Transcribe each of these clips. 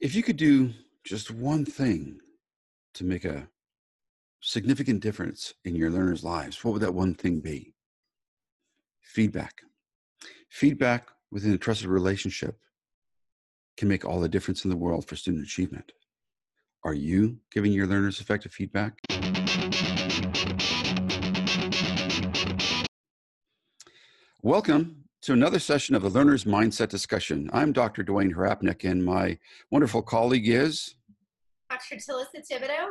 If you could do just one thing to make a significant difference in your learners' lives, what would that one thing be? Feedback. Feedback within a trusted relationship can make all the difference in the world for student achievement. Are you giving your learners effective feedback? Welcome to another session of the Learner's Mindset Discussion. I'm Dr. Dwayne Harapnuik, and my wonderful colleague is Dr. Talissa Thibodeaux.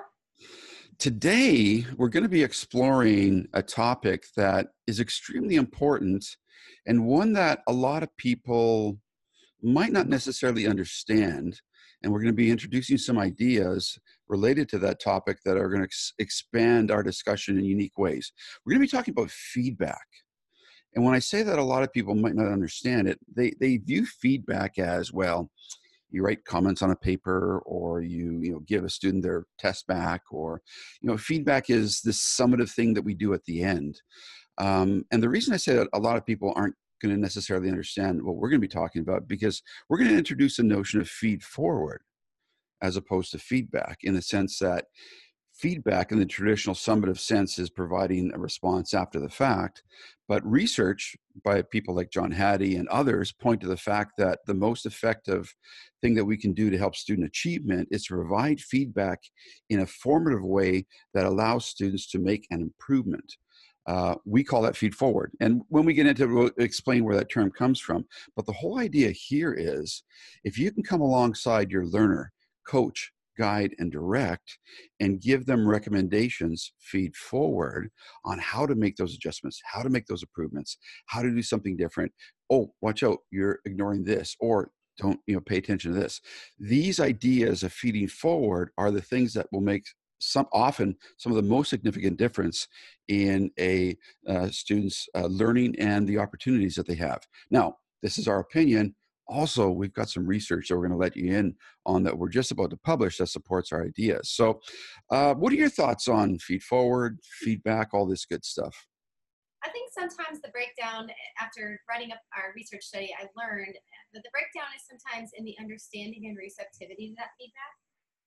Today, we're going to be exploring a topic that is extremely important and one that a lot of people might not necessarily understand. And we're going to be introducing some ideas related to that topic that are going to ex- expand our discussion in unique ways. We're going to be talking about feedback. And when I say that, a lot of people might not understand it. They, they view feedback as well, you write comments on a paper or you you know give a student their test back or you know feedback is this summative thing that we do at the end um, and the reason i say that a lot of people aren't going to necessarily understand what we're going to be talking about because we're going to introduce a notion of feed forward as opposed to feedback in the sense that feedback in the traditional summative sense is providing a response after the fact. But research by people like John Hattie and others point to the fact that the most effective thing that we can do to help student achievement is to provide feedback in a formative way that allows students to make an improvement. Uh, we call that feed forward. And when we get into we'll explain where that term comes from. But the whole idea here is if you can come alongside your learner, coach, guide, and direct, and give them recommendations, feed forward on how to make those adjustments, how to make those improvements, how to do something different. Oh, watch out, you're ignoring this, or don't you know pay attention to this these ideas of feeding forward are the things that will make some often some of the most significant difference in a uh, student's uh, learning and the opportunities that they have now this is our opinion also we've got some research that we're going to let you in on that we're just about to publish that supports our ideas so uh, what are your thoughts on feed forward feedback all this good stuff? I think sometimes the breakdown after writing up our research study i learned that the breakdown is sometimes in the understanding and receptivity to that feedback.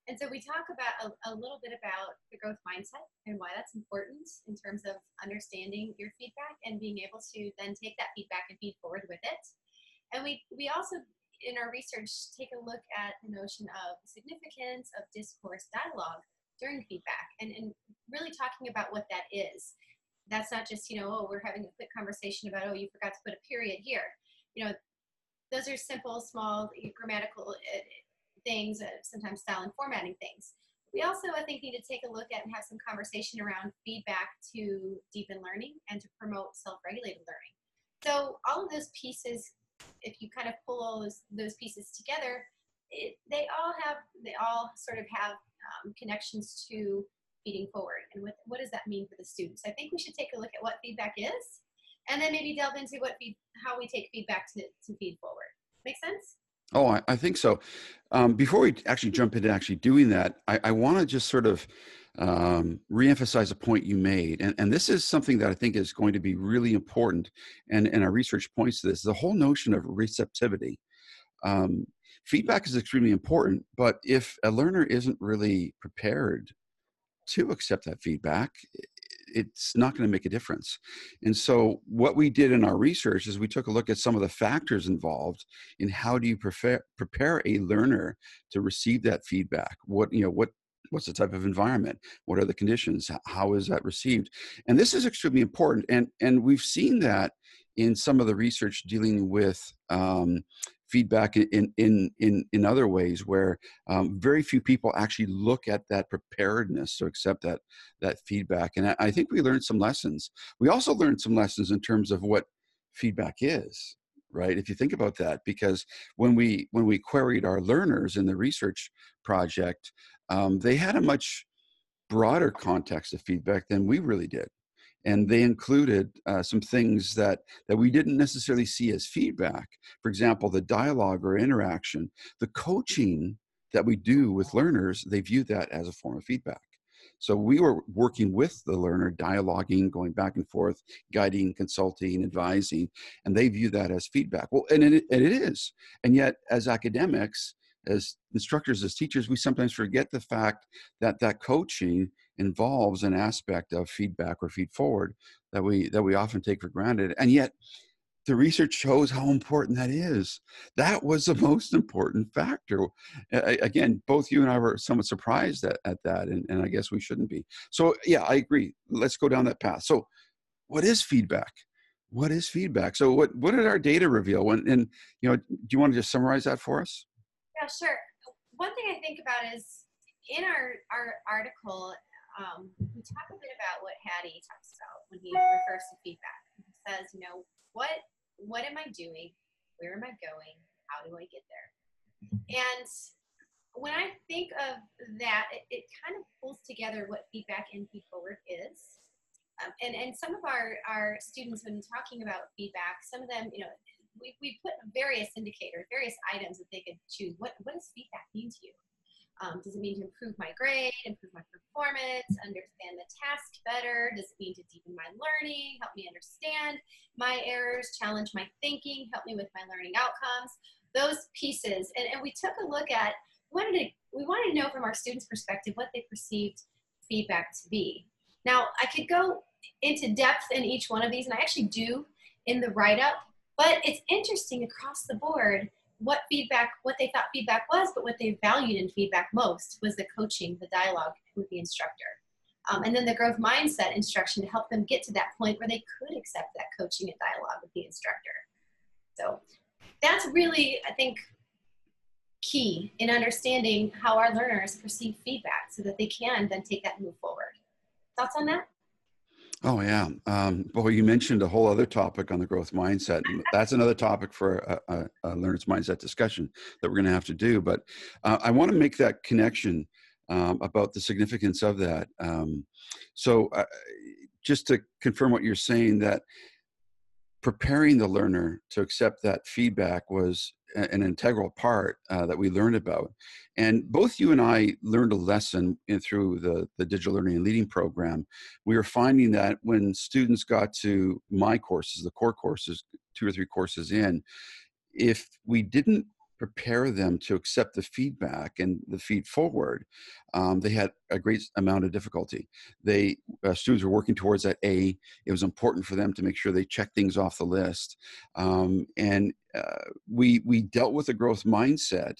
And so we talk about a, a little bit about the growth mindset and why that's important in terms of understanding your feedback and being able to then take that feedback and feed forward with it and we, we also, in our research, take a look at the notion of significance of discourse dialogue during feedback and, and really talking about what that is. That's not just, you know, oh, we're having a quick conversation about, oh, you forgot to put a period here. You know, those are simple, small grammatical uh, things, uh, sometimes style and formatting things. We also, I think, need to take a look at and have some conversation around feedback to deepen learning and to promote self-regulated learning. So all of those pieces if you kind of pull all those, those pieces together, it, they all have, they all sort of have um, connections to feeding forward. And what, what does that mean for the students? I think we should take a look at what feedback is and then maybe delve into what feed, how we take feedback to, to feed forward. Make sense? Oh, I, I think so. Um, before we actually jump into actually doing that, I, I want to just sort of um, reemphasize a point you made. And, and this is something that I think is going to be really important. And, and our research points to this the whole notion of receptivity. Um, feedback is extremely important, but if a learner isn't really prepared to accept that feedback, it's not going to make a difference. And so, what we did in our research is we took a look at some of the factors involved in how do you prepare prepare a learner to receive that feedback. What you know, what what's the type of environment? What are the conditions? How is that received? And this is extremely important and and we've seen that in some of the research dealing with um, feedback in in in in other ways where um, very few people actually look at that preparedness to accept that that feedback and I, I think we learned some lessons. We also learned some lessons in terms of what feedback is right? If you think about that because when we when we queried our learners in the research project um, they had a much broader context of feedback than we really did and they included uh, some things that that we didn't necessarily see as feedback for example the dialogue or interaction the coaching that we do with learners they view that as a form of feedback so we were working with the learner, dialoguing, going back and forth, guiding, consulting, advising, and they view that as feedback. Well, and it, and it is. And yet, as academics, as instructors, as teachers, we sometimes forget the fact that that coaching involves an aspect of feedback or feed forward that we that we often take for granted, and yet the research shows how important that is. That was the most important factor. again, both you and I were somewhat surprised at, at that, and, and I guess we shouldn't be. So, yeah, I agree. Let's go down that path. So, what is feedback? What is feedback? So, what, what did our data reveal? When, and, you know, do you want to just summarize that for us? Sure. One thing I think about is in our, our article, um, we talk a bit about what Hattie talks about when he refers to feedback. He says, you know, what what am I doing? Where am I going? How do I get there? And when I think of that, it, it kind of pulls together what feedback and feed forward is. Um, and, and some of our, our students, when talking about feedback, some of them, you know, we, we put various indicators, various items that they could choose. What, what does feedback mean to you? Um, does it mean to improve my grade, improve my performance, understand the task better? Does it mean to deepen my learning, help me understand my errors, challenge my thinking, help me with my learning outcomes? Those pieces. And, and we took a look at, wanted, to, we wanted to know from our students' perspective what they perceived feedback to be. Now, I could go into depth in each one of these, and I actually do in the write up, but it's interesting across the board what feedback, what they thought feedback was, but what they valued in feedback most was the coaching, the dialogue with the instructor. Um, and then the growth mindset instruction to help them get to that point where they could accept that coaching and dialogue with the instructor. So that's really, I think, key in understanding how our learners perceive feedback so that they can then take that move forward. Thoughts on that? Oh yeah. Um, boy, you mentioned a whole other topic on the growth mindset. That's another topic for a, a, a learner's mindset discussion that we're going to have to do. But uh, I want to make that connection um, about the significance of that. Um, so, uh, just to confirm what you're saying, that preparing the learner to accept that feedback was an integral part uh, that we learned about. And both you and I learned a lesson in, through the, the digital learning and leading program. We were finding that when students got to my courses, the core courses, two or three courses in, if we didn't prepare them to accept the feedback and the feed forward, um, they had a great amount of difficulty. They uh, students were working towards that A. It was important for them to make sure they check things off the list, um, and uh, we we dealt with a growth mindset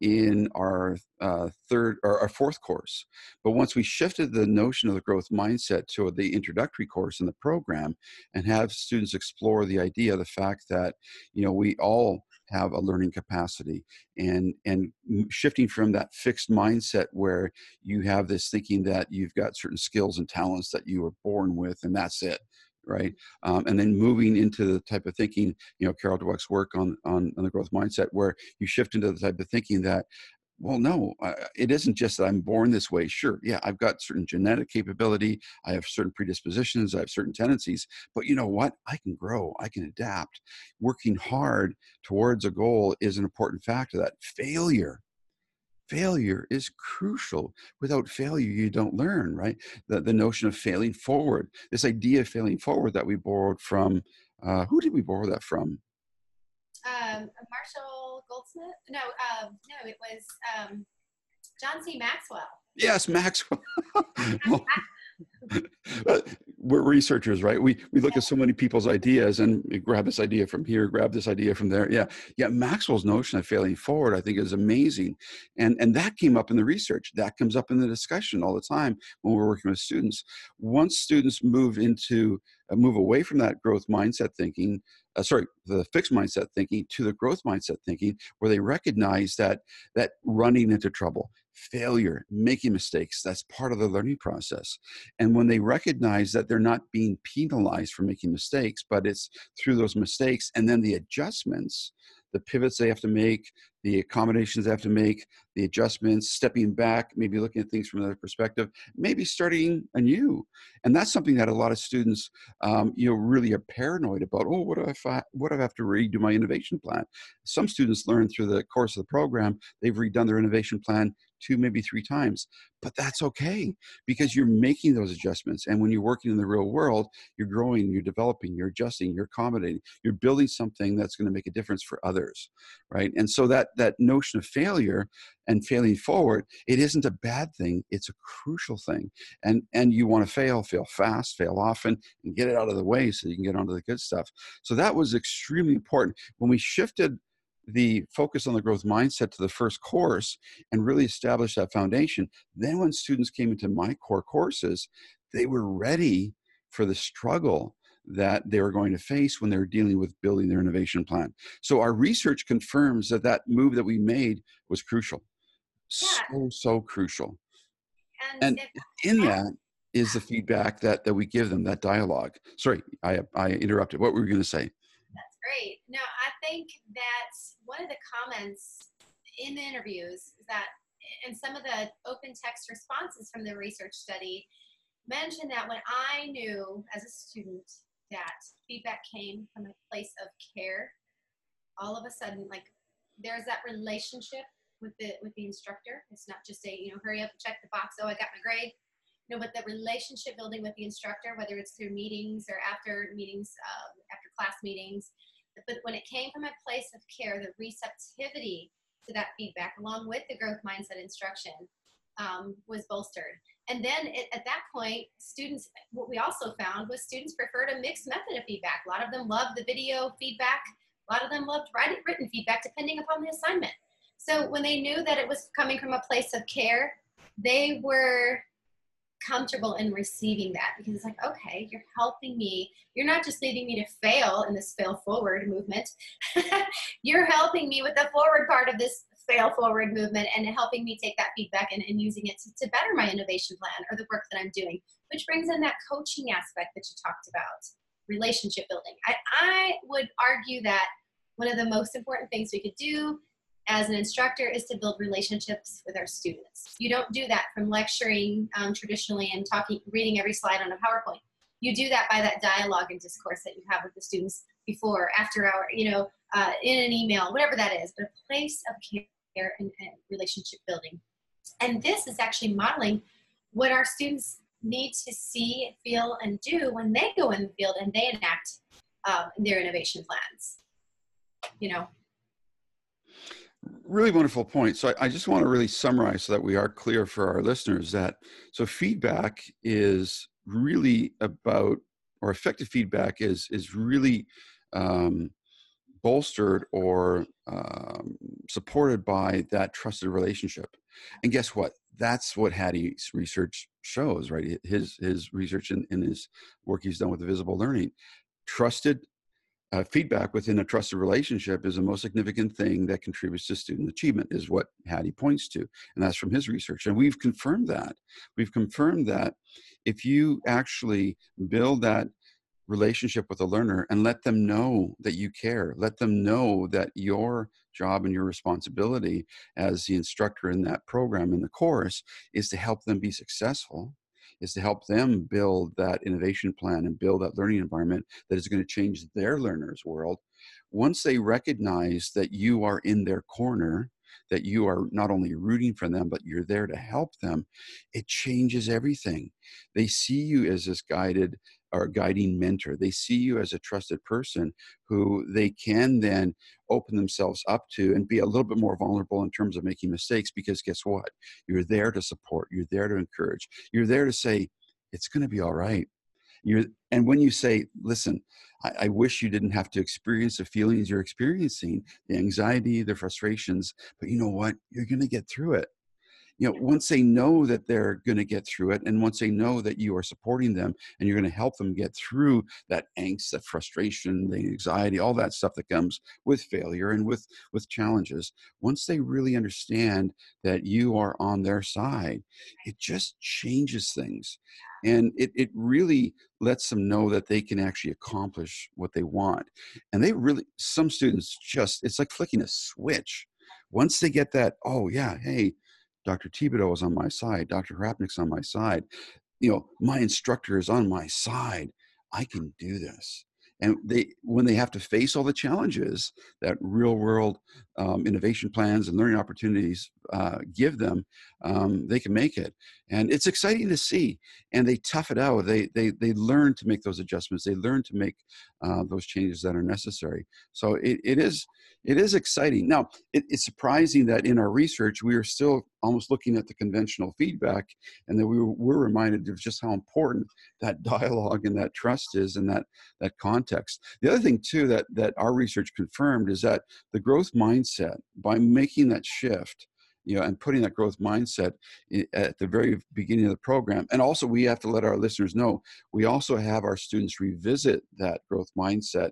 in our uh, third or our fourth course. But once we shifted the notion of the growth mindset to the introductory course in the program, and have students explore the idea, the fact that you know we all have a learning capacity and and shifting from that fixed mindset where you have this thinking that you've got certain skills and talents that you were born with and that's it right? Um, and then moving into the type of thinking you know carol dweck's work on, on on the growth mindset where you shift into the type of thinking that well no it isn't just that i'm born this way sure yeah i've got certain genetic capability i have certain predispositions i have certain tendencies but you know what? I can grow i can adapt. Working hard towards a goal is an important factor that. Failure failure is crucial. Without failure you don't learn right? The, the notion of failing forward this idea of failing forward that we borrowed from uh, who did we borrow that from? Um, Marshall Goldsmith. No, um, no, it was um, John C. Maxwell. Yes, Maxwell. we're researchers, right? We we look at so many people's ideas and grab this idea from here, grab this idea from there. Yeah, yeah. Maxwell's notion of failing forward, I think, is amazing, and and that came up in the research. That comes up in the discussion all the time when we're working with students. Once students move into uh, move away from that growth mindset thinking uh, sorry, the fixed mindset thinking to the growth mindset thinking, where they recognize that that running into trouble, failure, making mistakes, that's part of the learning process. And when they recognize that they're not being penalized for making mistakes, but it's through those mistakes and then the adjustments the pivots they have to make, the accommodations they have to make, the adjustments, stepping back, maybe looking at things from another perspective, maybe starting anew. And that's something that a lot of students, um, you know, really are paranoid about. Oh, what if I, what if I have to redo my innovation plan? Some students learn through the course of the program, they've redone their innovation plan two, maybe three times. But that's okay because you're making those adjustments. And when you're working in the real world, you're growing, you're developing, you're adjusting, you're accommodating, you're building something that's going to make a difference for others, right? And so that that notion of failure and failing forward, it isn't a bad thing. It's a crucial thing. And and you want to fail, fail fast, fail often, and get it out of the way so you can get onto the good stuff. So that was extremely important. When we shifted the focus on the growth mindset to the first course and really establish that foundation. Then, when students came into my core courses, they were ready for the struggle that they were going to face when they were dealing with building their innovation plan. So, our research confirms that that move that we made was crucial. Yeah. So, so crucial. And, and in that is the feedback that, that we give them, that dialogue. Sorry, I, I interrupted. What were you going to say? That's great. No, think that one of the comments in the interviews is that, and some of the open text responses from the research study mentioned that when I knew as a student that feedback came from a place of care, all of a sudden, like there's that relationship with the with the instructor. It's not just a you know hurry up and check the box. Oh, I got my grade. Know, but the relationship building with the instructor, whether it's through meetings or after meetings, uh, after class meetings, but when it came from a place of care, the receptivity to that feedback, along with the growth mindset instruction, um, was bolstered. And then it, at that point, students, what we also found was students preferred a mixed method of feedback. A lot of them loved the video feedback. A lot of them loved written feedback, depending upon the assignment. So when they knew that it was coming from a place of care, they were comfortable in receiving that because it's like, okay, you're helping me. You're not just leading me to fail in this fail forward movement. you're helping me with the forward part of this fail forward movement and helping me take that feedback and, and using it to, to better my innovation plan or the work that I'm doing, which brings in that coaching aspect that you talked about, relationship building. I, I would argue that one of the most important things we could do as an instructor is to build relationships with our students. You don't do that from lecturing um, traditionally and talking, reading every slide on a PowerPoint. You do that by that dialogue and discourse that you have with the students before, after hour, you know, uh, in an email, whatever that is, but a place of care and, and relationship building. And this is actually modeling what our students need to see, feel, and do when they go in the field and they enact uh, their innovation plans. You know, really wonderful point. So I, I, just want to really summarize so that we are clear for our listeners that so feedback is really about or effective feedback is is really um, bolstered or um, supported by that trusted relationship. And guess what? That's what Hattie's research shows, right? His his research and his work he's done with the visible learning. Trusted uh, feedback within a trusted relationship is the most significant thing that contributes to student achievement is what hattie points to and that's from his research and we've confirmed that. We've confirmed that if you actually build that relationship with a learner and let them know that you care let them know that your job and your responsibility as the instructor in that program in the course is to help them be successful is to help them build that innovation plan and build that learning environment that is going to change their learners' world. Once they recognize that you are in their corner, that you are not only rooting for them, but you're there to help them, it changes everything. They see you as this guided or guiding mentor. They see you as a trusted person who they can then open themselves up to and be a little bit more vulnerable in terms of making mistakes because guess what? You're there to support, you're there to encourage, you're there to say, it's going to be all right. You're, and when you say, listen, I, I wish you didn't have to experience the feelings you're experiencing, the anxiety, the frustrations, but you know what? You're going to get through it you know once they know that they're going to get through it and once they know that you are supporting them and you're going to help them get through that angst that frustration the anxiety all that stuff that comes with failure and with with challenges once they really understand that you are on their side it just changes things. And it, it really lets them know that they can actually accomplish what they want. And they really some students just it's like flicking a switch. Once they get that oh yeah hey Dr. Thibodeaux is on my side. Dr. Harapnuik's on my side. You know, my instructor is on my side. I can do this. and they when they have to face all the challenges that real world um, innovation plans and learning opportunities uh, give them um, they can make it. And it's exciting to see and they tough it out. They they they learn to make those adjustments. They learn to make uh, those changes that are necessary. So it, it is it is exciting. Now it, it's surprising that in our research we are still almost looking at the conventional feedback and that we were, we're reminded of just how important that dialogue and that trust is and that that context. The other thing too that that our research confirmed is that the growth mindset by making that shift you know, and putting that growth mindset at the very beginning of the program. And also, we have to let our listeners know we also have our students revisit that growth mindset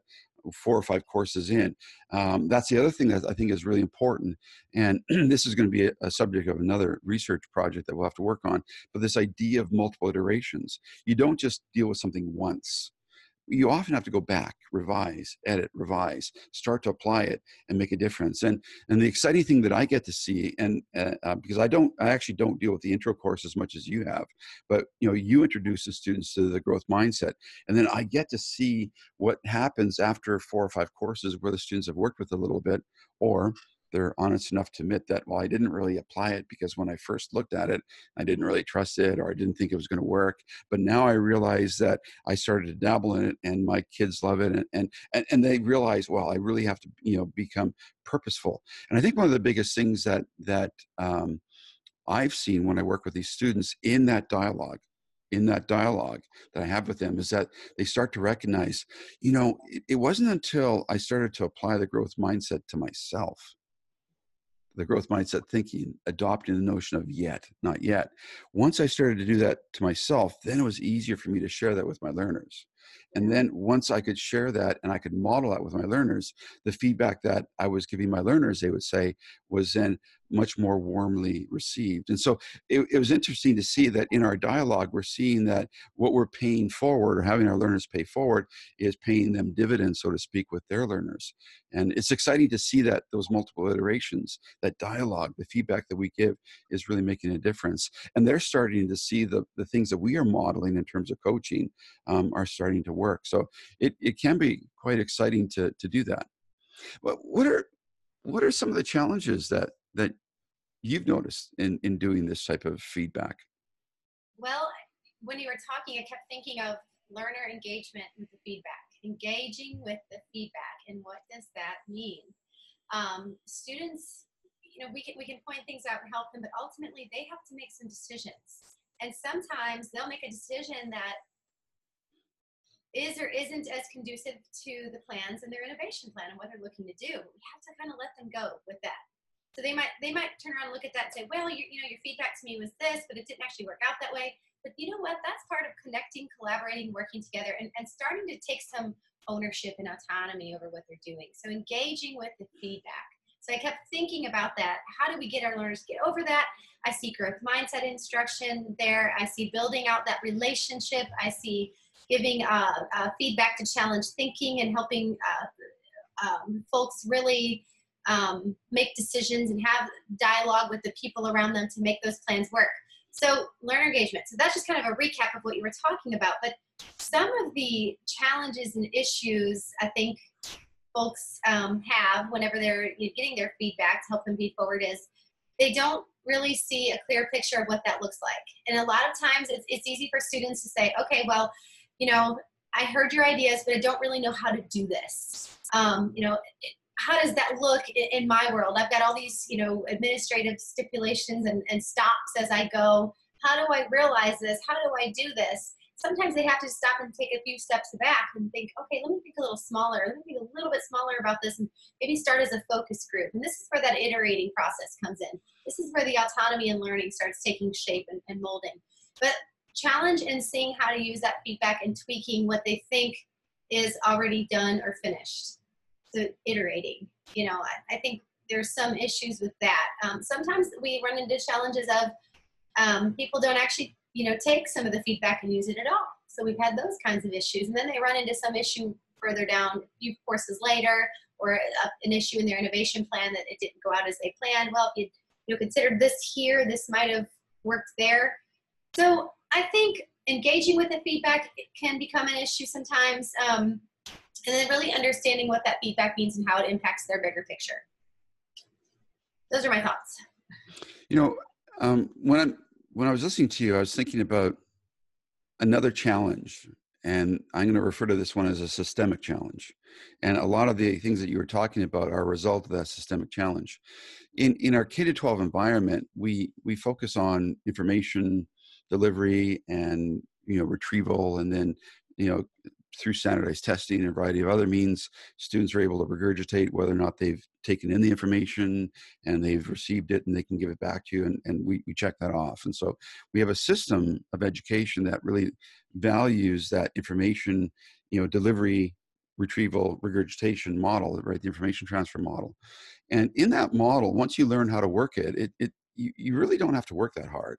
four or five courses in. Um, that's the other thing that I think is really important. And this is going to be a, a, subject of another research project that we'll have to work on. But this idea of multiple iterations, you don't just deal with something once you often have to go back revise edit revise start to apply it and make a difference. And and the exciting thing that i get to see and uh, uh, because i don't i actually don't deal with the intro course as much as you have but you know you introduce the students to the growth mindset and then i get to see what happens after four or five courses where the students have worked with a little bit or they're honest enough to admit that well i didn't really apply it because when i first looked at it i didn't really trust it or i didn't think it was going to work. But now i realize that i started to dabble in it and my kids love it and and and, and they realize well i really have to you know become purposeful. And i think one of the biggest things that that um, i've seen when i work with these students in that dialogue in that dialogue that I have with them is that they start to recognize, you know, it, it, wasn't until I started to apply the growth mindset to myself the growth mindset thinking, adopting the notion of yet, not yet. Once I started to do that to myself, then it was easier for me to share that with my learners. And then once I could share that and I could model that with my learners, the feedback that I was giving my learners, they would say, was then much more warmly received. And so it, it, was interesting to see that in our dialogue, we're seeing that what we're paying forward or having our learners pay forward is paying them dividends, so to speak, with their learners. And it's exciting to see that those multiple iterations, that dialogue, the feedback that we give is really making a difference. And they're starting to see the, the things that we are modeling in terms of coaching um, are starting to work. So it, it can be quite exciting to, to do that. But what are what are some of the challenges that that you've noticed in in doing this type of feedback? Well, when you were talking, I kept thinking of learner engagement with the feedback, engaging with the feedback, and what does that mean? Um, students, you know, we can we can point things out and help them, but ultimately they have to make some decisions, and sometimes they'll make a decision that is or isn't as conducive to the plans and their innovation plan and what they're looking to do. We have to kind of let them go with that. So they might they might turn around and look at that and say, well, you, you know, your feedback to me was this, but it didn't actually work out that way. But you know what? That's part of connecting, collaborating, working together, and, and starting to take some ownership and autonomy over what they're doing. So engaging with the feedback. So I kept thinking about that. How do we get our learners to get over that? I see growth mindset instruction there. I see building out that relationship. I see giving uh, uh, feedback to challenge thinking and helping uh, um, folks really um, make decisions and have dialogue with the people around them to make those plans work. So, learner engagement. So, that's just kind of a recap of what you were talking about. But some of the challenges and issues I think folks um, have whenever they're getting their feedback to help them be forward is they don't really see a clear picture of what that looks like. And a lot of times it's, it's easy for students to say, okay, well, you know, I heard your ideas, but I don't really know how to do this. Um, you know, how does that look in my world? I've got all these, you know, administrative stipulations and, and stops as I go. How do I realize this? How do I do this? Sometimes they have to stop and take a few steps back and think, okay, let me think a little smaller. Let me think a little bit smaller about this and maybe start as a focus group. And this is where that iterating process comes in. This is where the autonomy and learning starts taking shape and, and molding. But challenge and seeing how to use that feedback and tweaking what they think is already done or finished so iterating. You know, I, I think there's some issues with that. Um, sometimes we run into challenges of um, people don't actually, you know, take some of the feedback and use it at all. So we've had those kinds of issues, and then they run into some issue further down, a few courses later, or a, an issue in their innovation plan that it didn't go out as they planned. Well, if you you know considered this here, this might have worked there. So I think engaging with the feedback can become an issue sometimes. Um, and then really understanding what that feedback means and how it impacts their bigger picture. Those are my thoughts. You know, um, when I'm when I was listening to you, I was thinking about another challenge, and I'm going to refer to this one as a systemic challenge. And a lot of the things that you were talking about are a result of that systemic challenge. In in our K to 12 environment, we we focus on information delivery and you know retrieval, and then you know through standardized testing and a variety of other means, students are able to regurgitate whether or not they've taken in the information and they've received it and they can give it back to you and, and we, we check that off. And so we have a system of education that really values that information, you know, delivery, retrieval, regurgitation model, right? The information transfer model. And in that model, once you learn how to work it, it, it you, you really don't have to work that hard.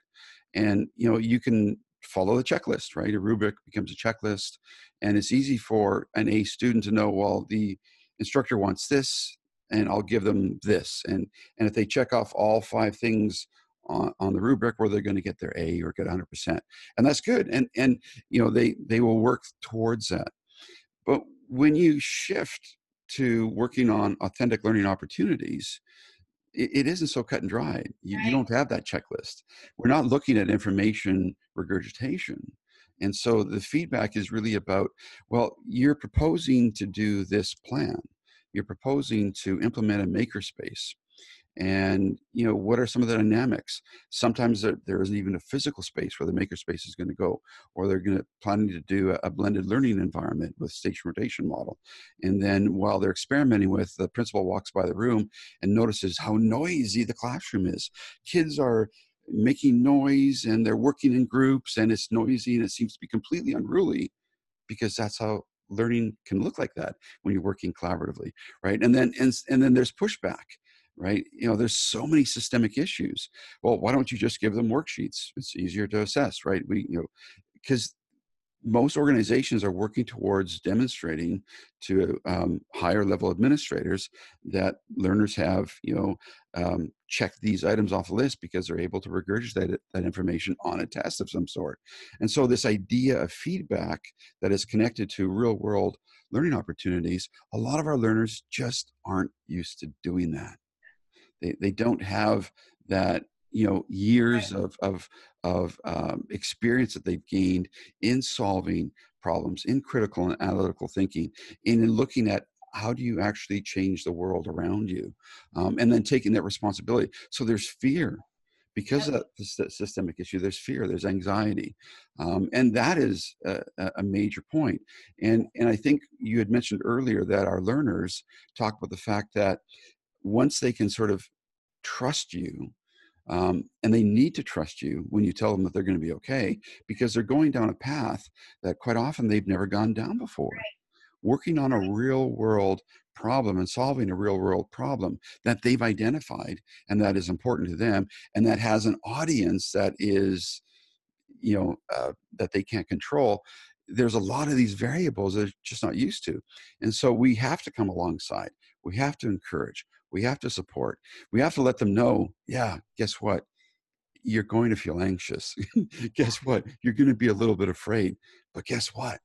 And you know, you can follow the checklist, right? A rubric becomes a checklist, and it's easy for an A student to know, well, the instructor wants this, and I'll give them this. And and if they check off all five things on, on the rubric, where they're going to get their A or get 100%, and that's good. And and you know they they will work towards that. But when you shift to working on authentic learning opportunities, it, it isn't so cut and dry. You, right. you don't have that checklist. We're not looking at information regurgitation. And so the feedback is really about, well, you're proposing to do this plan. You're proposing to implement a makerspace and you know what are some of the dynamics? Sometimes there, there isn't even a physical space where the makerspace is going to go or they're going to planning to do a, a, blended learning environment with station rotation model. And then while they're experimenting with the principal walks by the room and notices how noisy the classroom is. Kids are making noise and they're working in groups and it's noisy and it seems to be completely unruly because that's how learning can look like that when you're working collaboratively right? And then and, and then there's pushback right? You know, there's so many systemic issues. Well, why don't you just give them worksheets? It's easier to assess, right? We, you know, because most organizations are working towards demonstrating to um, higher level administrators that learners have, you know, um, checked these items off the list because they're able to regurgitate it, that information on a test of some sort. And so, this idea of feedback that is connected to real world learning opportunities, a lot of our learners just aren't used to doing that. They, they don't have that you know years right. of of of um, experience that they've gained in solving problems in critical and analytical thinking and in looking at how do you actually change the world around you um, and then taking that responsibility. So there's fear. Because of the systemic issue there's fear there's anxiety um, and that is a, a, major point. And and i think you had mentioned earlier that our learners talk about the fact that once they can sort of trust you um, and they need to trust you when you tell them that they're going to be okay because they're going down a path that quite often they've never gone down before. Right. working on a real world problem and solving a real world problem that they've identified and that is important to them and that has an audience that is you know uh, that they can't control there's a lot of these variables that are just not used to. And so we have to come alongside. We have to encourage we have to support. We have to let them know, yeah, guess what? You're going to feel anxious. guess what? You're going to be a little bit afraid. But guess what?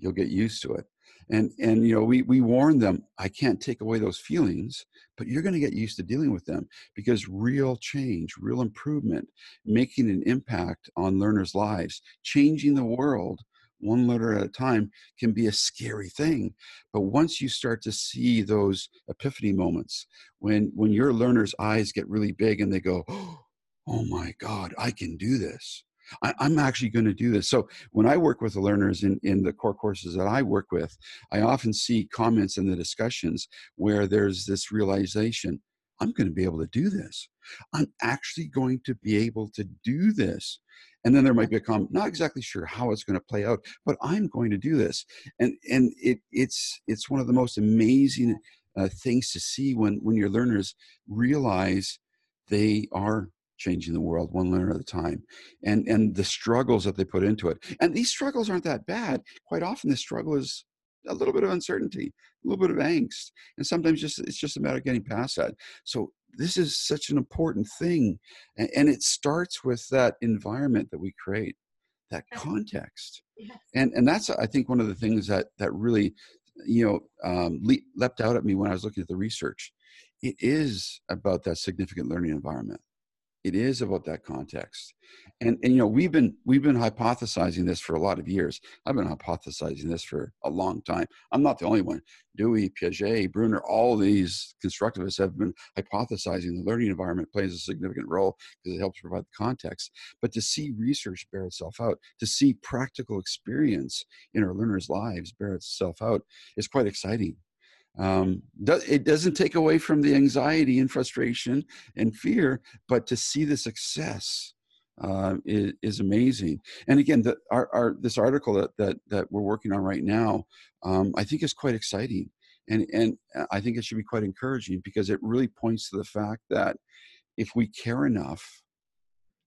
You'll get used to it. And and you know, we we warn them, I can't take away those feelings, but you're going to get used to dealing with them because real change, real improvement, making an impact on learners' lives, changing the world one letter at a time can be a scary thing but once you start to see those epiphany moments when when your learner's eyes get really big and they go oh my god i can do this I, am actually going to do this. So when I work with the learners in, in the core courses that I work with, I often see comments in the discussions where there's this realization, I'm going to be able to do this. I'm actually going to be able to do this. And then there might be a comment not exactly sure how it's going to play out but i'm going to do this. And and it it's it's one of the most amazing uh, things to see when when your learners realize they are changing the world one learner at a time and and the struggles that they put into it. And these struggles aren't that bad. Quite often the struggle is a little bit of uncertainty a little bit of angst and sometimes just it's just a matter of getting past that so this is such an important thing and, and it starts with that environment that we create that context yes. and and that's i think one of the things that that really you know um, le- leapt out at me when I was looking at the research. It is about that significant learning environment it is about that context. And and you know we've been we've been hypothesizing this for a lot of years. I've been hypothesizing this for a long time. I'm not the only one. Dewey piaget bruner all these constructivists have been hypothesizing the learning environment plays a significant role because it helps provide the context. But to see research bear itself out to see practical experience in our learners lives bear itself out is quite exciting um, it doesn't take away from the anxiety and frustration and fear, but to see the success uh, is, is, amazing. And again, the, our, our, this article that, that, that we're working on right now, um, I think is quite exciting. And, and I think it should be quite encouraging because it really points to the fact that if we care enough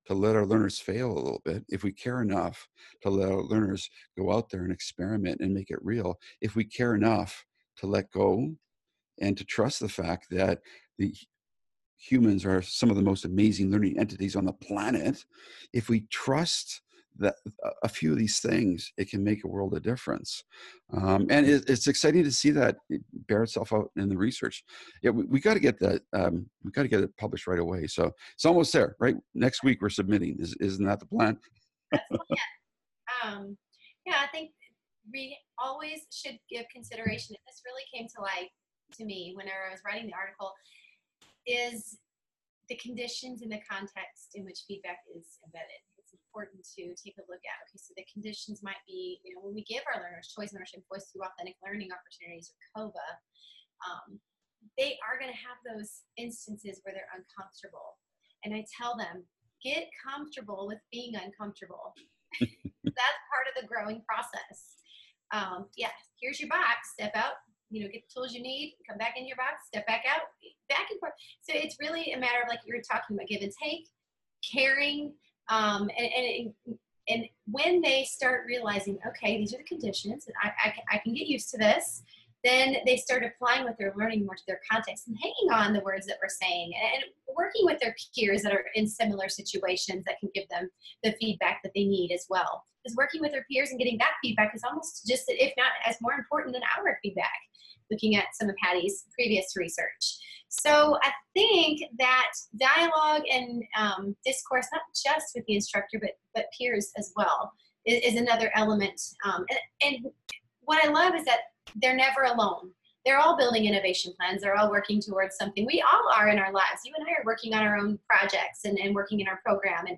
to let our learners fail a little bit, if we care enough to let our learners go out there and experiment and make it real, if we care enough to let go and to trust the fact that the humans are some of the most amazing learning entities on the planet. If we trust that a few of these things it can make a world of difference. Um, and it, it's exciting to see that bear itself out in the research. Yeah we, we got to get that um, we got to get it published right away. So it's almost there right? Next week we're submitting. Is, isn't that the plan. Um, yeah i think we always should give consideration. And this really came to light to me whenever I was writing the article. Is the conditions and the context in which feedback is embedded. It's important to take a look at. Okay, so the conditions might be, you know, when we give our learners choice, ownership, voice through authentic learning opportunities or COVA, um, they are going to have those instances where they're uncomfortable. And I tell them, get comfortable with being uncomfortable. That's part of the growing process um, yeah, here's your box, step out, you know, get the tools you need, come back in your box, step back out, back and forth. So it's really a matter of like you're talking about give and take, caring, um, and, and, and when they start realizing, okay, these are the conditions, and I, I, I can get used to this, then they start applying what they're learning more to their context and hanging on the words that we're saying and, working with their peers that are in similar situations that can give them the feedback that they need as well is working with their peers and getting that feedback is almost just, if not as more important than our feedback, looking at some of Hattie's previous research. So I think that dialogue and um, discourse, not just with the instructor, but, but peers as well, is, is another element. Um, and, and what I love is that they're never alone they're all building innovation plans. They're all working towards something. We all are in our lives. You and I are working on our own projects and, and working in our program. And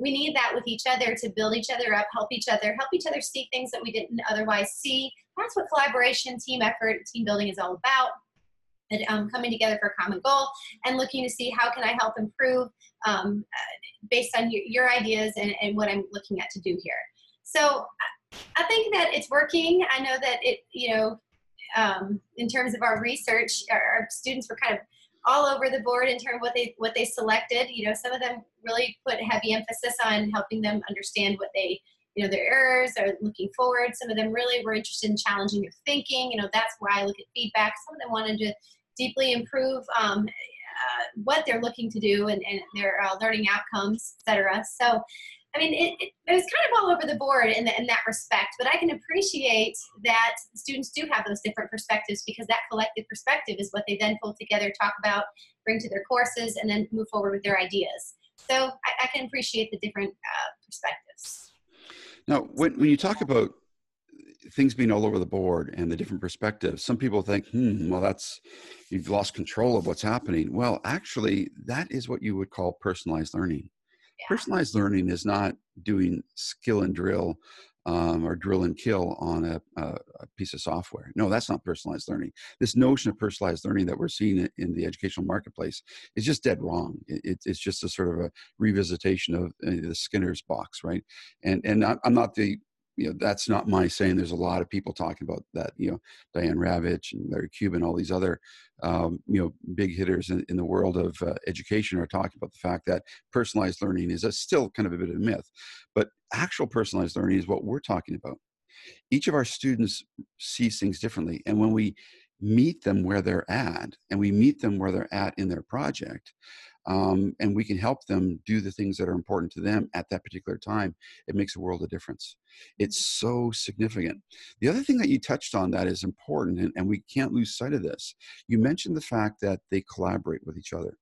we need that with each other to build each other up, help each other, help each other see things that we didn't otherwise see. That's what collaboration, team effort, team building is all about. And um, coming together for a common goal and looking to see how can I help improve um, uh, based on your, your ideas and, and what I'm looking at to do here. So I think that it's working. I know that it, you know, um, in terms of our research, our, our students were kind of all over the board in terms of what they what they selected. You know, some of them really put heavy emphasis on helping them understand what they you know their errors are looking forward. Some of them really were interested in challenging their thinking. You know, that's why I look at feedback. Some of them wanted to deeply improve um, uh, what they're looking to do and, and their uh, learning outcomes, etc. So I mean, it, it, it, was kind of all over the board in, the, in that respect, but I can appreciate that students do have those different perspectives because that collective perspective is what they then pull together, talk about, bring to their courses, and then move forward with their ideas. So I, I can appreciate the different uh, perspectives. Now, when, when you talk about things being all over the board and the different perspectives, some people think, hmm, well, that's, you've lost control of what's happening. Well, actually, that is what you would call personalized learning Personalized learning is not doing skill and drill um, or drill and kill on a, a, a, piece of software. No, that's not personalized learning. This notion of personalized learning that we're seeing in the educational marketplace is just dead wrong. It, it's just a sort of a revisitation of uh, the Skinner's box, right? And and I'm not the you know that's not my saying there's a lot of people talking about that you know diane ravitch and larry cuban all these other um, you know big hitters in, in the world of uh, education are talking about the fact that personalized learning is a, still kind of a bit of a myth but actual personalized learning is what we're talking about. Each of our students sees things differently and when we meet them where they're at and we meet them where they're at in their project um, and we can help them do the things that are important to them at that particular time, it makes a world of difference. It's so significant. The other thing that you touched on that is important, and, and we can't lose sight of this. You mentioned the fact that they collaborate with each other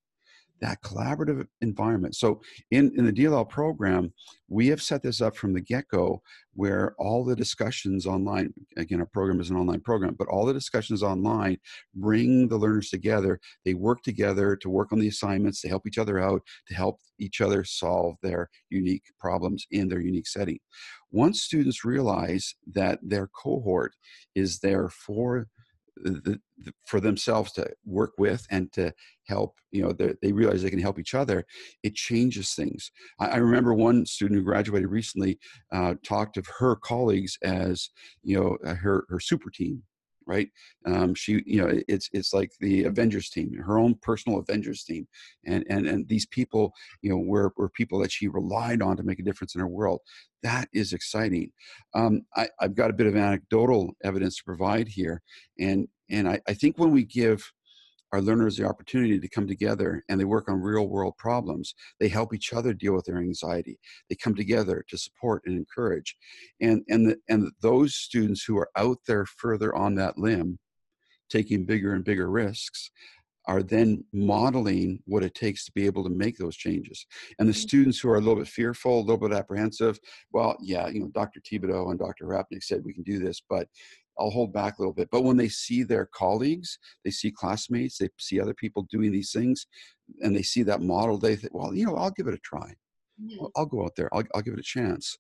that collaborative environment. So in, in the DLL program, we have set this up from the get-go where all the discussions online, again, our program is an online program, but all the discussions online bring the learners together. They work together to work on the assignments, to help each other out, to help each other solve their unique problems in their unique setting. Once students realize that their cohort is there for the, the, for themselves to work with and to help you know they realize they can help each other it changes things. I, I remember one student who graduated recently uh, talked of her colleagues as you know her her super team right? Um, she you know it's it's like the avengers team her own personal avengers team and and and these people you know were, were people that she relied on to make a difference in her world. That is exciting. Um, I, i've got a bit of anecdotal evidence to provide here and and I, I think when we give our learners the opportunity to come together and they work on real world problems. They help each other deal with their anxiety. They come together to support and encourage. And, and, the, and those students who are out there further on that limb, taking bigger and bigger risks, are then modeling what it takes to be able to make those changes. And the mm-hmm. students who are a little bit fearful, a little bit apprehensive, well, yeah, you know, Dr. Thibodeaux and Dr. Harapnuik said we can do this, but I'll hold back a little bit. But when they see their colleagues, they see classmates, they see other people doing these things, and they see that model, they think, well, you know, I'll give it a try. I'll, I'll, go out there. I'll, I'll give it a chance.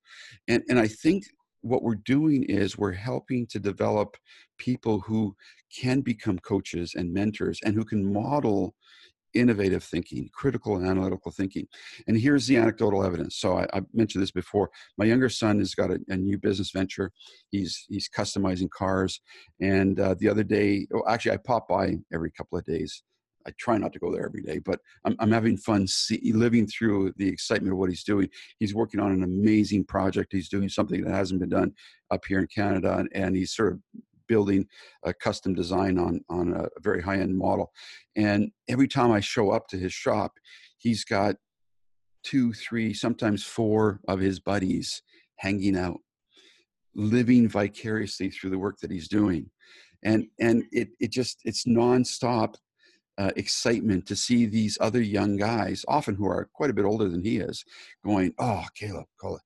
And and I think what we're doing is we're helping to develop people who can become coaches and mentors and who can model innovative thinking, critical and analytical thinking. And here's the anecdotal evidence. So I, I mentioned this before. My younger son has got a, a, new business venture. He's he's customizing cars. And uh, the other day, oh, actually, I pop by every couple of days. I try not to go there every day, but I'm, I'm having fun see, living through the excitement of what he's doing. He's working on an amazing project. He's doing something that hasn't been done up here in Canada, and, and he's sort of building a custom design on on a very high end model. And every time I show up to his shop, he's got two, three, sometimes four of his buddies hanging out, living vicariously through the work that he's doing. And and it it just it's nonstop uh, excitement to see these other young guys, often who are quite a bit older than he is, going, "Oh, Caleb, Caleb,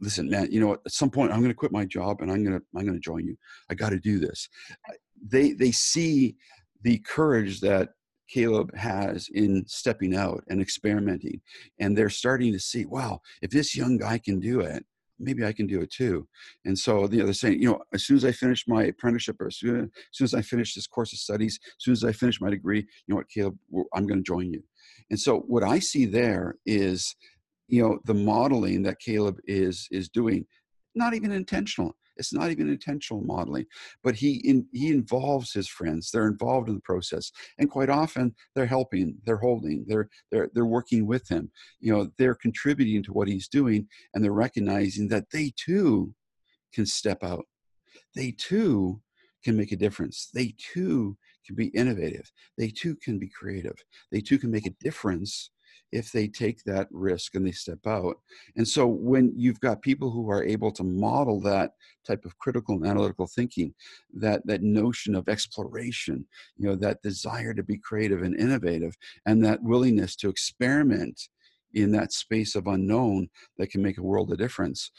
listen, man. You know, at some point, I'm going to quit my job and I'm going to I'm going to join you. I got to do this." They they see the courage that Caleb has in stepping out and experimenting, and they're starting to see, wow, if this young guy can do it, maybe I can do it too. And so you know, they're saying, you know, as soon as I finish my apprenticeship or as soon, as soon as I finish this course of studies, as soon as I finish my degree, you know what, Caleb, I'm going to join you. And so what I see there is, you know, the modeling that Caleb is is doing, not even intentional. It's not even intentional modeling, but he in, he involves his friends. They're involved in the process, and quite often they're helping, they're holding, they're they're they're working with him. You know, they're contributing to what he's doing, and they're recognizing that they too can step out. They too can make a difference. They too can be innovative. They too can be creative. They too can make a difference if they take that risk and they step out. And so when you've got people who are able to model that type of critical and analytical thinking, that that notion of exploration, you know, that desire to be creative and innovative, and that willingness to experiment in that space of unknown that can make a world of difference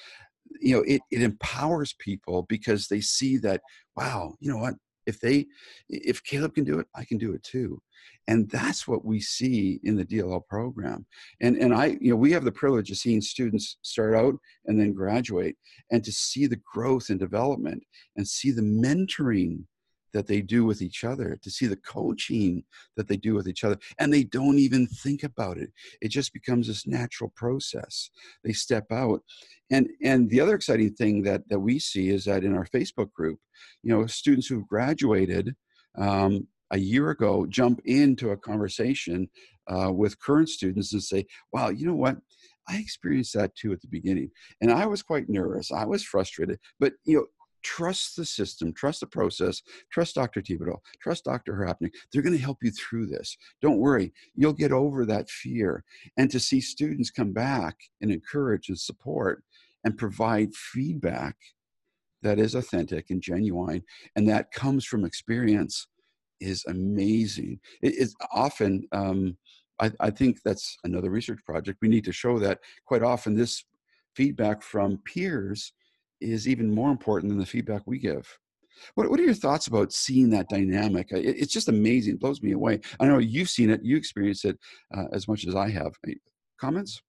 you know it, it empowers people because they see that wow you know what if they if caleb can do it i can do it too and that's what we see in the dll program and and i you know we have the privilege of seeing students start out and then graduate and to see the growth and development and see the mentoring that they do with each other, to see the coaching that they do with each other. And they don't even think about it. It just becomes this natural process. They step out. And, and the other exciting thing that, that we see is that in our Facebook group, you know, students who've graduated um, a year ago jump into a conversation uh, with current students and say, wow, you know what? I experienced that too at the beginning. And I was quite nervous. I was frustrated. But, you know, trust the system, trust the process, trust Dr. Thibodeaux, trust Dr. Harapnuik. They're going to help you through this. Don't worry, you'll get over that fear. And to see students come back and encourage and support and provide feedback that is authentic and genuine and that comes from experience is amazing. It is often, um, I, I think that's another research project. We need to show that quite often this feedback from peers is even more important than the feedback we give. What, what are your thoughts about seeing that dynamic? It, it's just amazing. It blows me away. I know you've seen it, you experienced it uh, as much as I have. Comments?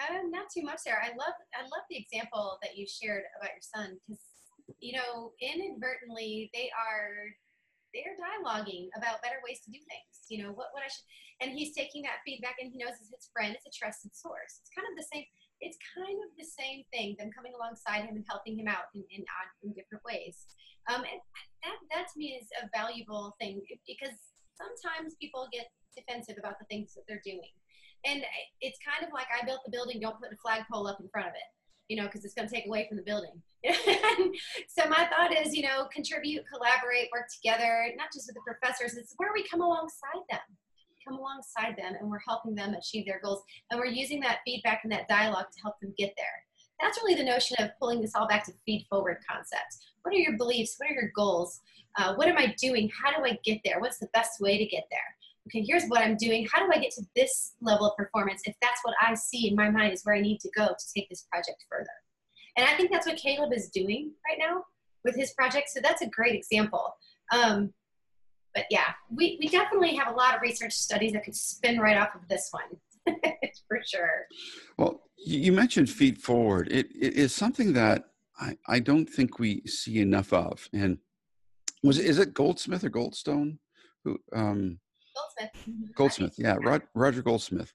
Uh, not too much there. I love I love the example that you shared about your son because you know inadvertently they are they are dialoguing about better ways to do things. You know what what I should, and he's taking that feedback and he knows it's his friend. It's a trusted source. It's kind of the same it's kind of the same thing, them coming alongside him and helping him out in, in, in different ways. Um, and that, that to me is a valuable thing because sometimes people get defensive about the things that they're doing. And it's kind of like I built the building, don't put a flagpole up in front of it, you know, because it's going to take away from the building. so my thought is, you know, contribute, collaborate, work together, not just with the professors, it's where we come alongside them come alongside them and we're helping them achieve their goals. And we're using that feedback and that dialogue to help them get there. That's really the notion of pulling this all back to feed forward concepts. What are your beliefs? What are your goals? Uh, what am I doing? How do I get there? What's the best way to get there? Okay, here's what I'm doing. How do I get to this level of performance if that's what I see in my mind is where I need to go to take this project further? And I think that's what Caleb is doing right now with his project. So that's a great example. Um, but yeah, we, we definitely have a lot of research studies that could spin right off of this one, for sure. Well, you mentioned feed forward. It, it is something that I, I don't think we see enough of. And was is it Goldsmith or Goldstone? Who, um, Goldsmith. Mm-hmm. Goldsmith, yeah, Rod, Roger Goldsmith.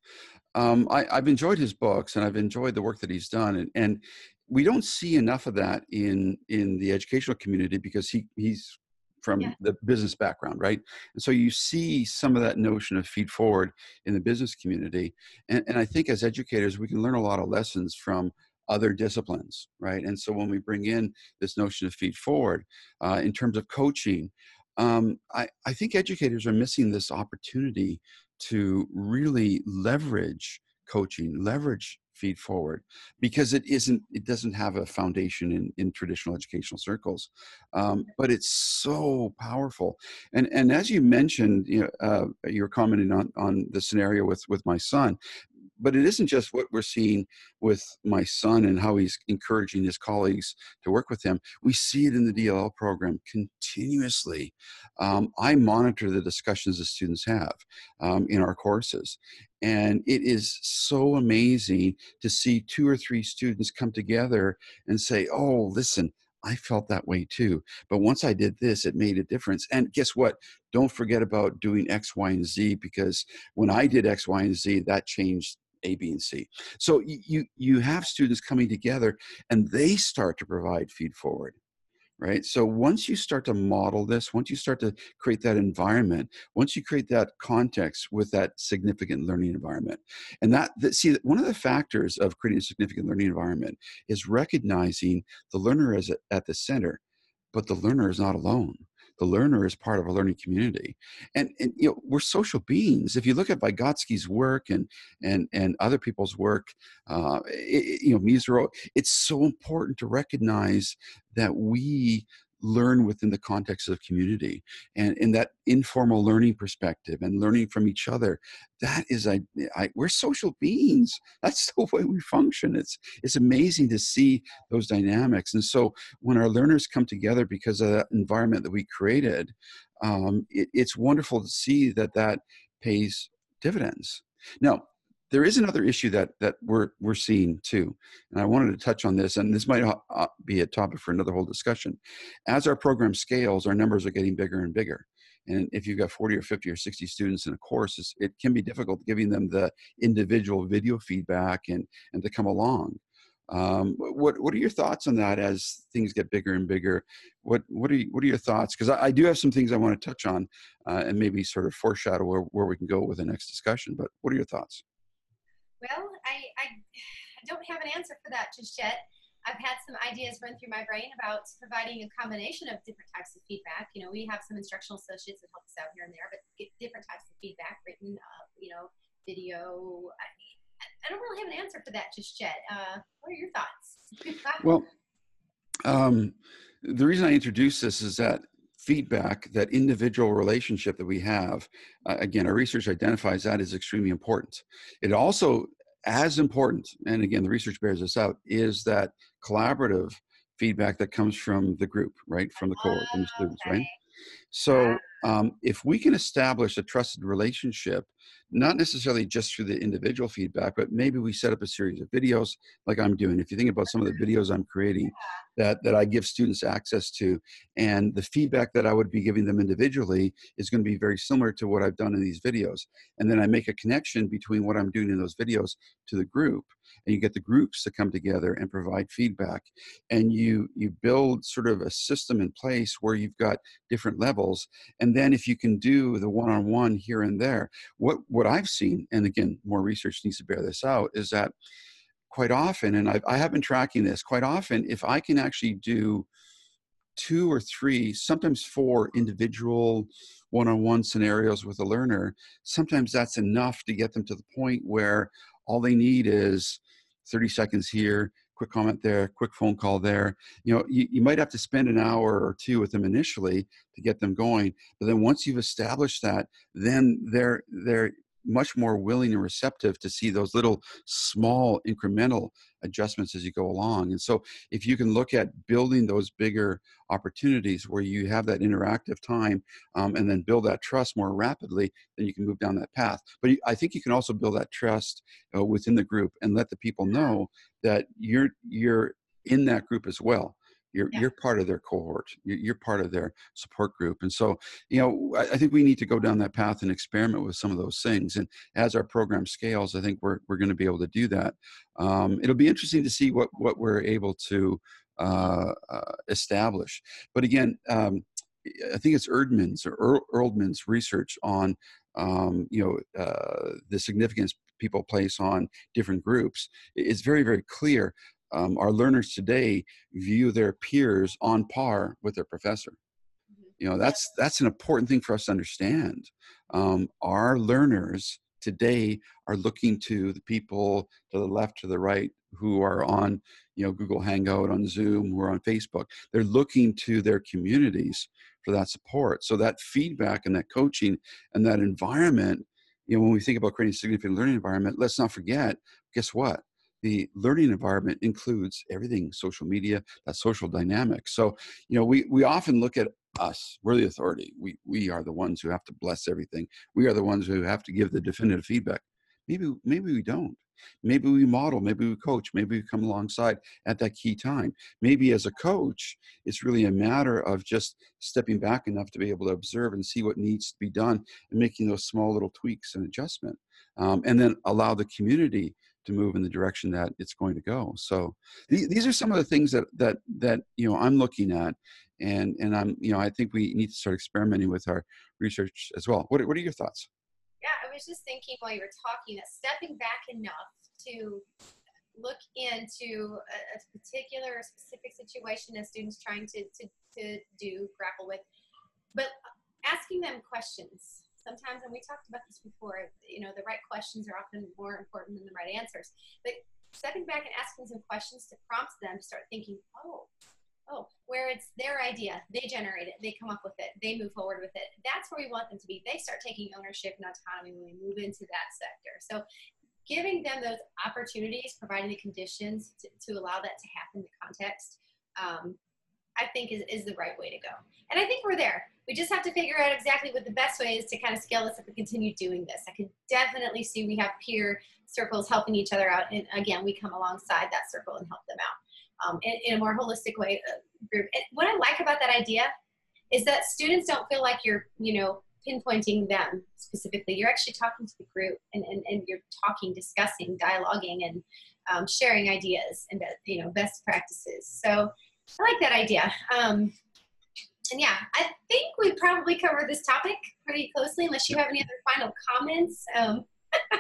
Um, I, have enjoyed his books and I've enjoyed the work that he's done. And, and we don't see enough of that in in the educational community because he he's from yeah. the business background, right? And so you see some of that notion of feed forward in the business community. And, and I think as educators, we can learn a lot of lessons from other disciplines, right? And so when we bring in this notion of feed forward uh, in terms of coaching, um, I, I think educators are missing this opportunity to really leverage coaching, leverage feed forward because it isn't it doesn't have a foundation in, in traditional educational circles um, but it's so powerful. And and as you mentioned you know uh, you're commenting on on the scenario with with my son but it isn't just what we're seeing with my son and how he's encouraging his colleagues to work with him. We see it in the DLL program continuously. Um, I monitor the discussions the students have um, in our courses. And it is so amazing to see two or three students come together and say, oh, listen, I felt that way too. But once I did this, it made a difference. And guess what? Don't forget about doing X, Y, and Z because when I did X, Y, and Z, that changed a, B, and C. So you you have students coming together, and they start to provide feed forward, right? So once you start to model this, once you start to create that environment, once you create that context with that significant learning environment, and that, that see one of the factors of creating a significant learning environment is recognizing the learner as at the center, but the learner is not alone the learner is part of a learning community. And, and you know we're social beings. If you look at vygotsky's work and and and other people's work uh, it, you know Mezirow, it's so important to recognize that we learn within the context of community. And in that informal learning perspective and learning from each other that is I, I we're social beings. That's the way we function. It's it's amazing to see those dynamics. And so when our learners come together because of that environment that we created um, it, it's wonderful to see that that pays dividends. Now there is another issue that that we're we're seeing too, and I wanted to touch on this, and this might uh, be a topic for another whole discussion. As our program scales, our numbers are getting bigger and bigger, and if you've got 40 or 50 or 60 students in a course, it can be difficult giving them the individual video feedback and and to come along. Um, what what are your thoughts on that as things get bigger and bigger? What what are you, what are your thoughts? Because I, I, do have some things I want to touch on uh, and maybe sort of foreshadow where, where we can go with the next discussion. But what are your thoughts? Well, I, I, don't have an answer for that just yet. I've had some ideas run through my brain about providing a combination of different types of feedback. You know, we have some instructional associates that help us out here and there, but get different types of feedback, written, uh, you know, video. I, I, don't really have an answer for that just yet. Uh, what are your thoughts? well, um, the reason I introduced this is that feedback, that individual relationship that we have, uh, again, our research identifies that as extremely important. It also, as important, and again, the research bears this out, is that collaborative feedback that comes from the group, right, from the cohort, from the students, right? So um, if we can establish a trusted relationship, not necessarily just through the individual feedback, but maybe we set up a series of videos like I'm doing. If you think about some of the videos I'm creating that, that I give students access to, and the feedback that I would be giving them individually is going to be very similar to what I've done in these videos. And then I make a connection between what I'm doing in those videos to the group and you get the groups to come together and provide feedback and you you build sort of a system in place where you've got different levels and then if you can do the one-on-one here and there what what what i've seen and again more research needs to bear this out is that quite often and I've, i have been tracking this quite often if i can actually do two or three sometimes four individual one-on-one scenarios with a learner sometimes that's enough to get them to the point where all they need is 30 seconds here, quick comment there, quick phone call there. You know, you, you might have to spend an hour or two with them initially to get them going. But then once you've established that, then they're they're much more willing and receptive to see those little small incremental adjustments as you go along. And so if you can look at building those bigger opportunities where you have that interactive time um, and then build that trust more rapidly, then you can move down that path. But I think you can also build that trust uh, within the group and let the people know that you're you're in that group as well you're yeah. you're part of their cohort. You're, you're, part of their support group. And so, you know, I, I, think we need to go down that path and experiment with some of those things. And as our program scales, I think we're we're going to be able to do that. Um, it'll be interesting to see what what we're able to uh, uh, establish. But again. Um, I think it's Erdman's or Erdman's research on um, you know uh, the significance people place on different groups is very very clear um, our learners today view their peers on par with their professor. Mm-hmm. you know that's that's an important thing for us to understand. Um, our learners today are looking to the people to the left to the right who are on you know google hangout on zoom who are on facebook. They're looking to their communities for that support. So that feedback and that coaching and that environment you know when we think about creating a significant learning environment let's not forget guess what the learning environment includes everything social media that social dynamic. So you know we we often look at us we're the authority. We we are the ones who have to bless everything. We are the ones who have to give the definitive feedback. Maybe maybe we don't. Maybe we model maybe we coach maybe we come alongside at that key time. Maybe as a coach it's really a matter of just stepping back enough to be able to observe and see what needs to be done and making those small little tweaks and adjustment um, and then allow the community to move in the direction that it's going to go. So th- these are some of the things that that that you know I'm looking at, and and I'm you know I think we need to start experimenting with our research as well. What what are your thoughts? Yeah, I was just thinking while you were talking that stepping back enough to look into a, a particular specific situation a student's trying to, to, to do grapple with but asking them questions sometimes, and we talked about this before, you know, the right questions are often more important than the right answers. But stepping back and asking some questions to prompt them to start thinking, oh, oh, where it's their idea, they generate it, they come up with it, they move forward with it. That's where we want them to be. They start taking ownership and autonomy when we move into that sector. So giving them those opportunities, providing the conditions to, to allow that to happen the context, um, I think is, is the right way to go. And I think we're there. We just have to figure out exactly what the best way is to kind of scale this up and continue doing this. I can definitely see we have peer circles helping each other out. And again, we come alongside that circle and help them out um, in, in, a more holistic way. Uh, group. And what I like about that idea is that students don't feel like you're, you know, pinpointing them specifically. You're actually talking to the group and, and, and you're talking, discussing, dialoguing, and um, sharing ideas and, you know, best practices. So I like that idea. Um, and yeah, I think we probably covered this topic pretty closely, unless you have any other final comments. Um.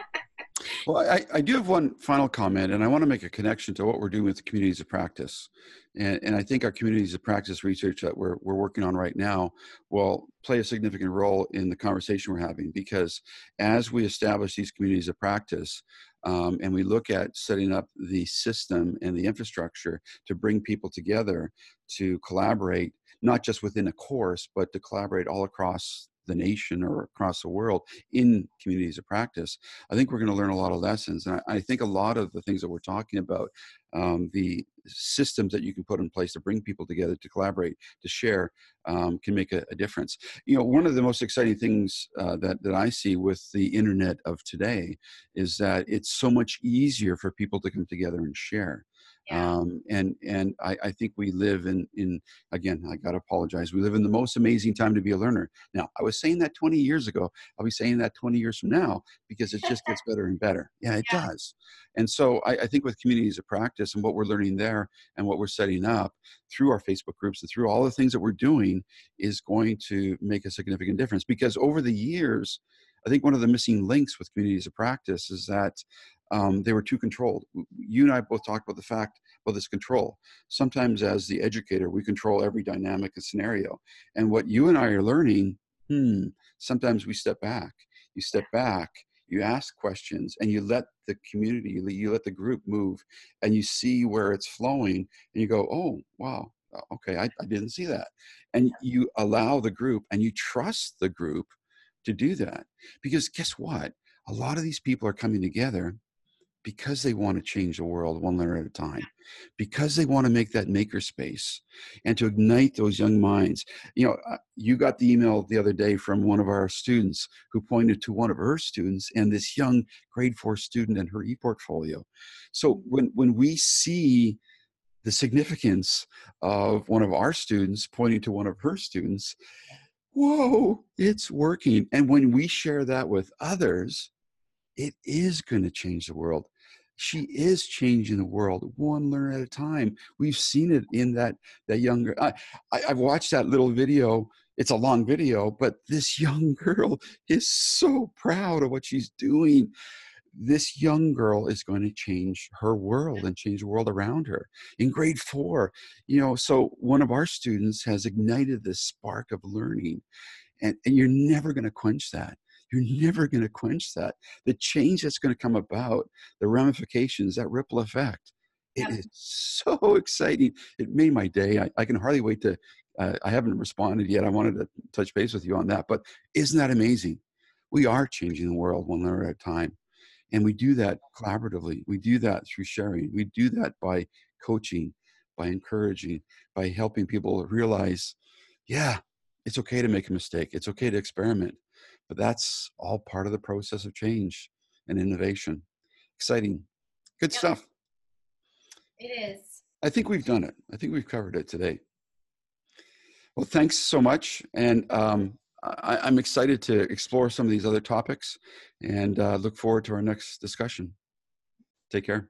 Well, I, I do have one final comment, and I want to make a connection to what we're doing with the communities of practice. And, and I think our communities of practice research that we're, we're working on right now will play a significant role in the conversation we're having because as we establish these communities of practice, um, and we look at setting up the system and the infrastructure to bring people together to collaborate, not just within a course, but to collaborate all across the nation or across the world in communities of practice, I think we're going to learn a lot of lessons. And I, I think a lot of the things that we're talking about, um, the systems that you can put in place to bring people together, to collaborate, to share, um, can make a, a, difference. You know, one of the most exciting things uh, that, that I see with the internet of today is that it's so much easier for people to come together and share. Um, and and I, I, think we live in in again I got to apologize. We live in the most amazing time to be a learner. Now I was saying that 20 years ago. I'll be saying that 20 years from now because it just gets better and better. Yeah, it yeah. does. And so I, I think with communities of practice and what we're learning there and what we're setting up through our Facebook groups and through all the things that we're doing is going to make a significant difference. Because over the years, I think one of the missing links with communities of practice is that um, they were too controlled. You and I both talked about the fact about this control. Sometimes, as the educator, we control every dynamic and scenario. And what you and I are learning, hmm, sometimes we step back. You step back, you ask questions, and you let the community, you let the group move, and you see where it's flowing, and you go, oh, wow, okay, I, I didn't see that. And you allow the group and you trust the group to do that. Because guess what? A lot of these people are coming together because they want to change the world one learner at a time, because they want to make that maker space and to ignite those young minds. You know, uh, you got the email the other day from one of our students who pointed to one of her students and this young grade four student and her e-portfolio. So when, when we see the significance of one of our students pointing to one of her students, whoa, it's working. And when we share that with others, it is going to change the world. She is changing the world one learner at a time. We've seen it in that that younger. I, I, I've watched that little video. It's a long video, but this young girl is so proud of what she's doing this young girl is going to change her world and change the world around her in grade four you know so one of our students has ignited this spark of learning and, and you're never going to quench that you're never going to quench that. The change that's going to come about, the ramifications, that ripple effect, it is so exciting. It made my day. I, I can hardly wait to. Uh, I haven't responded yet. I wanted to touch base with you on that. But isn't that amazing? We are changing the world one learner at a time. And we do that collaboratively. We do that through sharing. We do that by coaching, by encouraging, by helping people realize, yeah, it's okay to make a mistake. It's okay to experiment. But that's all part of the process of change and innovation. Exciting. Good yep. stuff. It is. I think we've done it. I think we've covered it today. Well, thanks so much. And um, I, am excited to explore some of these other topics and uh, look forward to our next discussion. Take care.